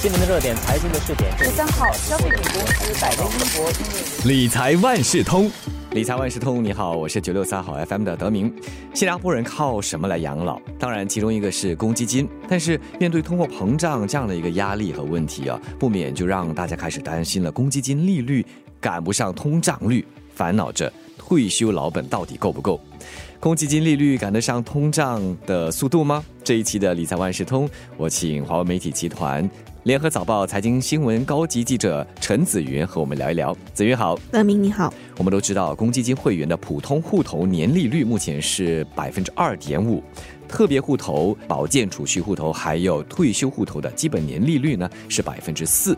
新闻的热点，财经的试点。十三号，消费品公司百威英博理财万事通，理财万事通，你好，我是九六三好 FM 的德明。新加坡人靠什么来养老？当然，其中一个是公积金。但是面对通货膨胀这样的一个压力和问题啊，不免就让大家开始担心了，公积金利率赶不上通胀率，烦恼着退休老本到底够不够。公积金利率赶得上通胀的速度吗？这一期的理财万事通，我请华为媒体集团联合早报财经新闻高级记者陈子云和我们聊一聊。子云好，乐明你好。我们都知道，公积金会员的普通户头年利率目前是百分之二点五，特别户头、保健储蓄户头还有退休户头的基本年利率呢是百分之四。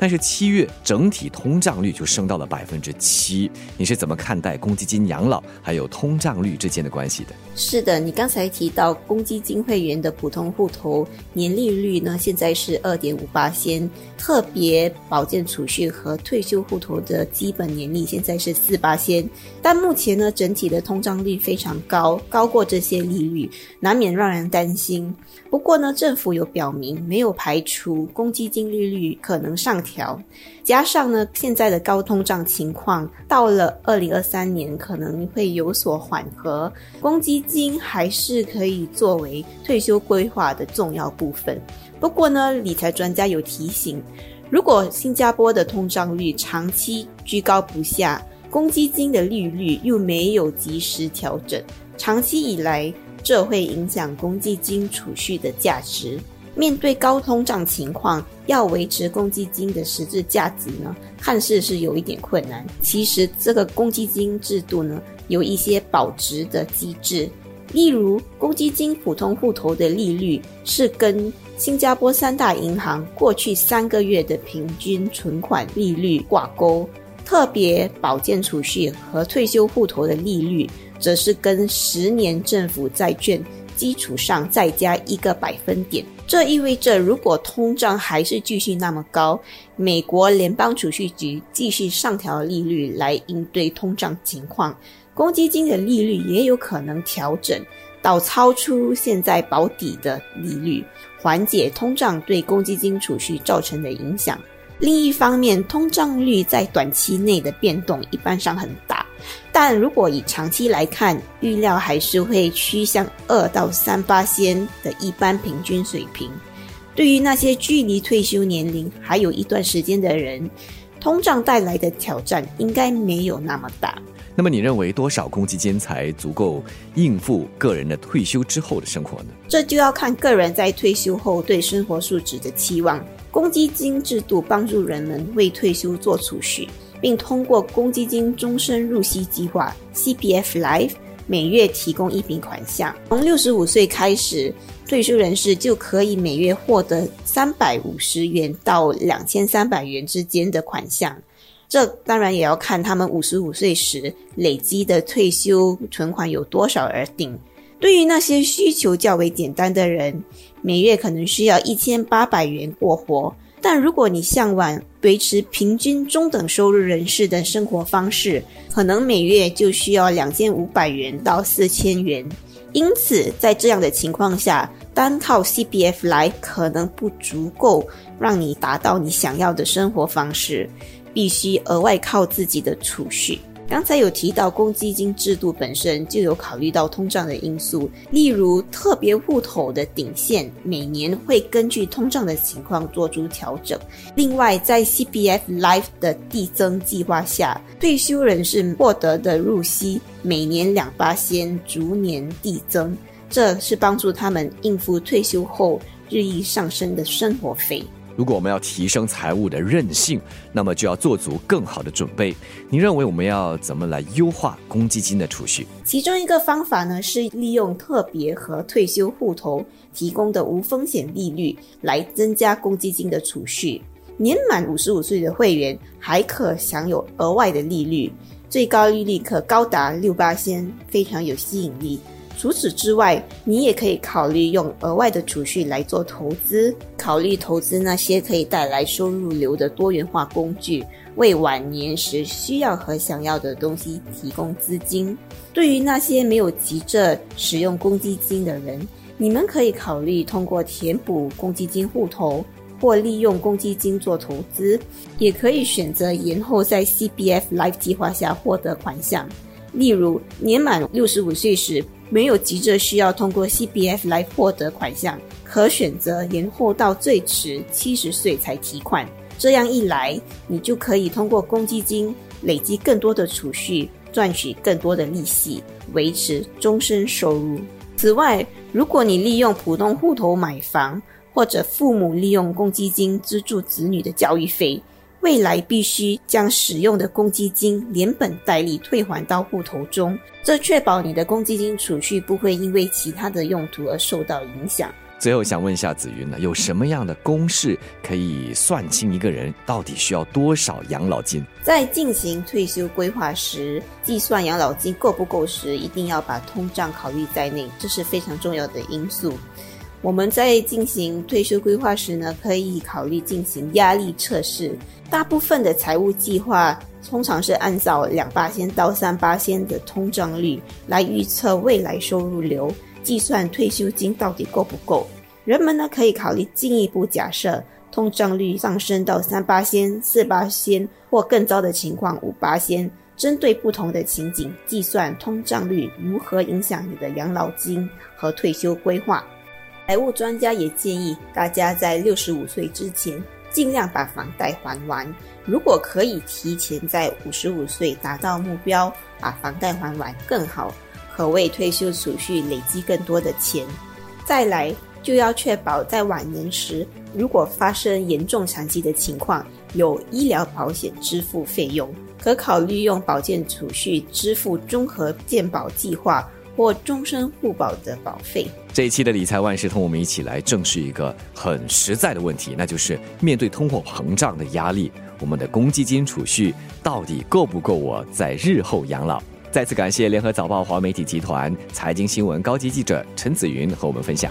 但是七月整体通胀率就升到了百分之七，你是怎么看待公积金养老还有通胀率之间的关系的？是的，你刚才提到公积金会员的普通户头年利率呢，现在是二点五八先，特别保健储蓄和退休户头的基本年利现在是四八先，但目前呢，整体的通胀率非常高，高过这些利率，难免让人担心。不过呢，政府有表明没有排除公积金利率可能上，调加上呢现在的高通胀情况，到了二零二三年可能会有所缓和，公积金还是可以作为退休规划的重要部分。不过呢，理财专家有提醒，如果新加坡的通胀率长期居高不下，公积金的利率又没有及时调整，长期以来。这会影响公积金储蓄的价值。面对高通胀情况，要维持公积金的实质价值呢，看似是有一点困难。其实，这个公积金制度呢，有一些保值的机制。例如，公积金普通户头的利率是跟新加坡三大银行过去三个月的平均存款利率挂钩，特别保健储蓄和退休户头的利率。则是跟十年政府债券基础上再加一个百分点，这意味着如果通胀还是继续那么高，美国联邦储蓄局继续上调利率来应对通胀情况，公积金的利率也有可能调整到超出现在保底的利率，缓解通胀对公积金储蓄造成的影响。另一方面，通胀率在短期内的变动一般上很。但如果以长期来看，预料还是会趋向二到三八仙的一般平均水平。对于那些距离退休年龄还有一段时间的人，通胀带来的挑战应该没有那么大。那么，你认为多少公积金才足够应付个人的退休之后的生活呢？这就要看个人在退休后对生活素质的期望。公积金制度帮助人们为退休做储蓄。并通过公积金终身入息计划 （CPF Life） 每月提供一笔款项。从六十五岁开始，退休人士就可以每月获得三百五十元到两千三百元之间的款项。这当然也要看他们五十五岁时累积的退休存款有多少而定。对于那些需求较为简单的人，每月可能需要一千八百元过活。但如果你向往维持平均中等收入人士的生活方式，可能每月就需要两千五百元到四千元。因此，在这样的情况下，单靠 CPF 来可能不足够让你达到你想要的生活方式，必须额外靠自己的储蓄。刚才有提到公积金制度本身就有考虑到通胀的因素，例如特别户头的顶线每年会根据通胀的情况做出调整。另外，在 CPF Life 的递增计划下，退休人士获得的入息每年两八仙逐年递增，这是帮助他们应付退休后日益上升的生活费。如果我们要提升财务的韧性，那么就要做足更好的准备。你认为我们要怎么来优化公积金的储蓄？其中一个方法呢，是利用特别和退休户头提供的无风险利率来增加公积金的储蓄。年满五十五岁的会员还可享有额外的利率，最高利率可高达六八仙，非常有吸引力。除此之外，你也可以考虑用额外的储蓄来做投资，考虑投资那些可以带来收入流的多元化工具，为晚年时需要和想要的东西提供资金。对于那些没有急着使用公积金的人，你们可以考虑通过填补公积金户头，或利用公积金做投资，也可以选择延后在 CBF Life 计划下获得款项。例如，年满六十五岁时没有急着需要通过 CBF 来获得款项，可选择延后到最迟七十岁才提款。这样一来，你就可以通过公积金累积更多的储蓄，赚取更多的利息，维持终身收入。此外，如果你利用普通户头买房，或者父母利用公积金资助子女的教育费，未来必须将使用的公积金连本带利退还到户头中，这确保你的公积金储蓄不会因为其他的用途而受到影响。最后想问一下子云呢，有什么样的公式可以算清一个人到底需要多少养老金？在进行退休规划时，计算养老金够不够时，一定要把通胀考虑在内，这是非常重要的因素。我们在进行退休规划时呢，可以考虑进行压力测试。大部分的财务计划通常是按照两八仙到三八仙的通胀率来预测未来收入流。计算退休金到底够不够？人们呢可以考虑进一步假设通胀率上升到三八仙、四八仙或更糟的情况五八仙，针对不同的情景计算通胀率如何影响你的养老金和退休规划。财务专家也建议大家在六十五岁之前尽量把房贷还完，如果可以提前在五十五岁达到目标，把房贷还完更好。可为退休储蓄累积更多的钱。再来，就要确保在晚年时，如果发生严重残疾的情况，有医疗保险支付费用。可考虑用保健储蓄支付综合健保计划或终身互保的保费。这一期的理财万事通，我们一起来正视一个很实在的问题，那就是面对通货膨胀的压力，我们的公积金储蓄到底够不够我在日后养老？再次感谢联合早报华媒体集团财经新闻高级记者陈子云和我们分享。